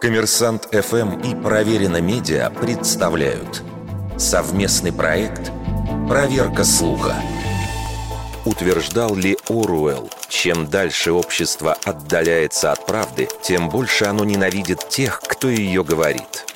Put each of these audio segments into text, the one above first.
Коммерсант ФМ и Проверено Медиа представляют совместный проект «Проверка слуха». Утверждал ли Оруэлл, чем дальше общество отдаляется от правды, тем больше оно ненавидит тех, кто ее говорит –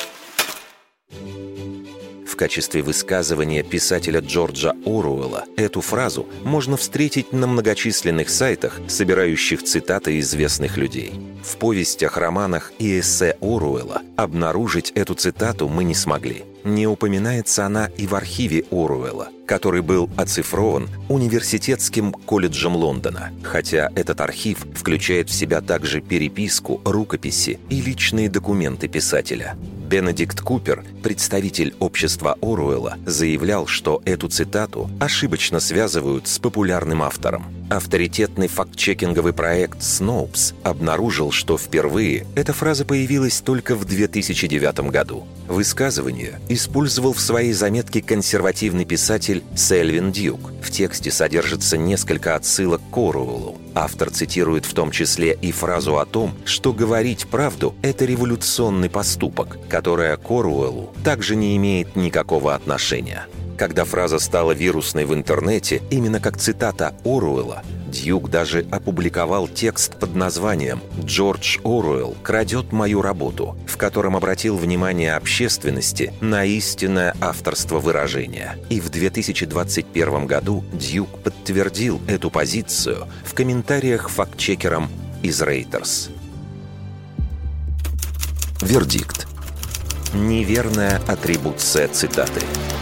качестве высказывания писателя Джорджа Оруэлла эту фразу можно встретить на многочисленных сайтах, собирающих цитаты известных людей. В повестях, романах и эссе Оруэлла обнаружить эту цитату мы не смогли. Не упоминается она и в архиве Оруэлла, который был оцифрован Университетским колледжем Лондона, хотя этот архив включает в себя также переписку, рукописи и личные документы писателя. Бенедикт Купер, представитель общества Оруэлла, заявлял, что эту цитату ошибочно связывают с популярным автором. Авторитетный фактчекинговый проект Snopes обнаружил, что впервые эта фраза появилась только в 2009 году. Высказывание использовал в своей заметке консервативный писатель Сельвин Дьюк. В тексте содержится несколько отсылок к Оруэллу. Автор цитирует в том числе и фразу о том, что говорить правду – это революционный поступок, которая к Оруэллу также не имеет никакого отношения. Когда фраза стала вирусной в интернете, именно как цитата Оруэлла, Дьюк даже опубликовал текст под названием «Джордж Оруэлл крадет мою работу», в котором обратил внимание общественности на истинное авторство выражения. И в 2021 году Дьюк подтвердил эту позицию в комментариях фактчекерам из Reuters. Вердикт. Неверная атрибуция цитаты –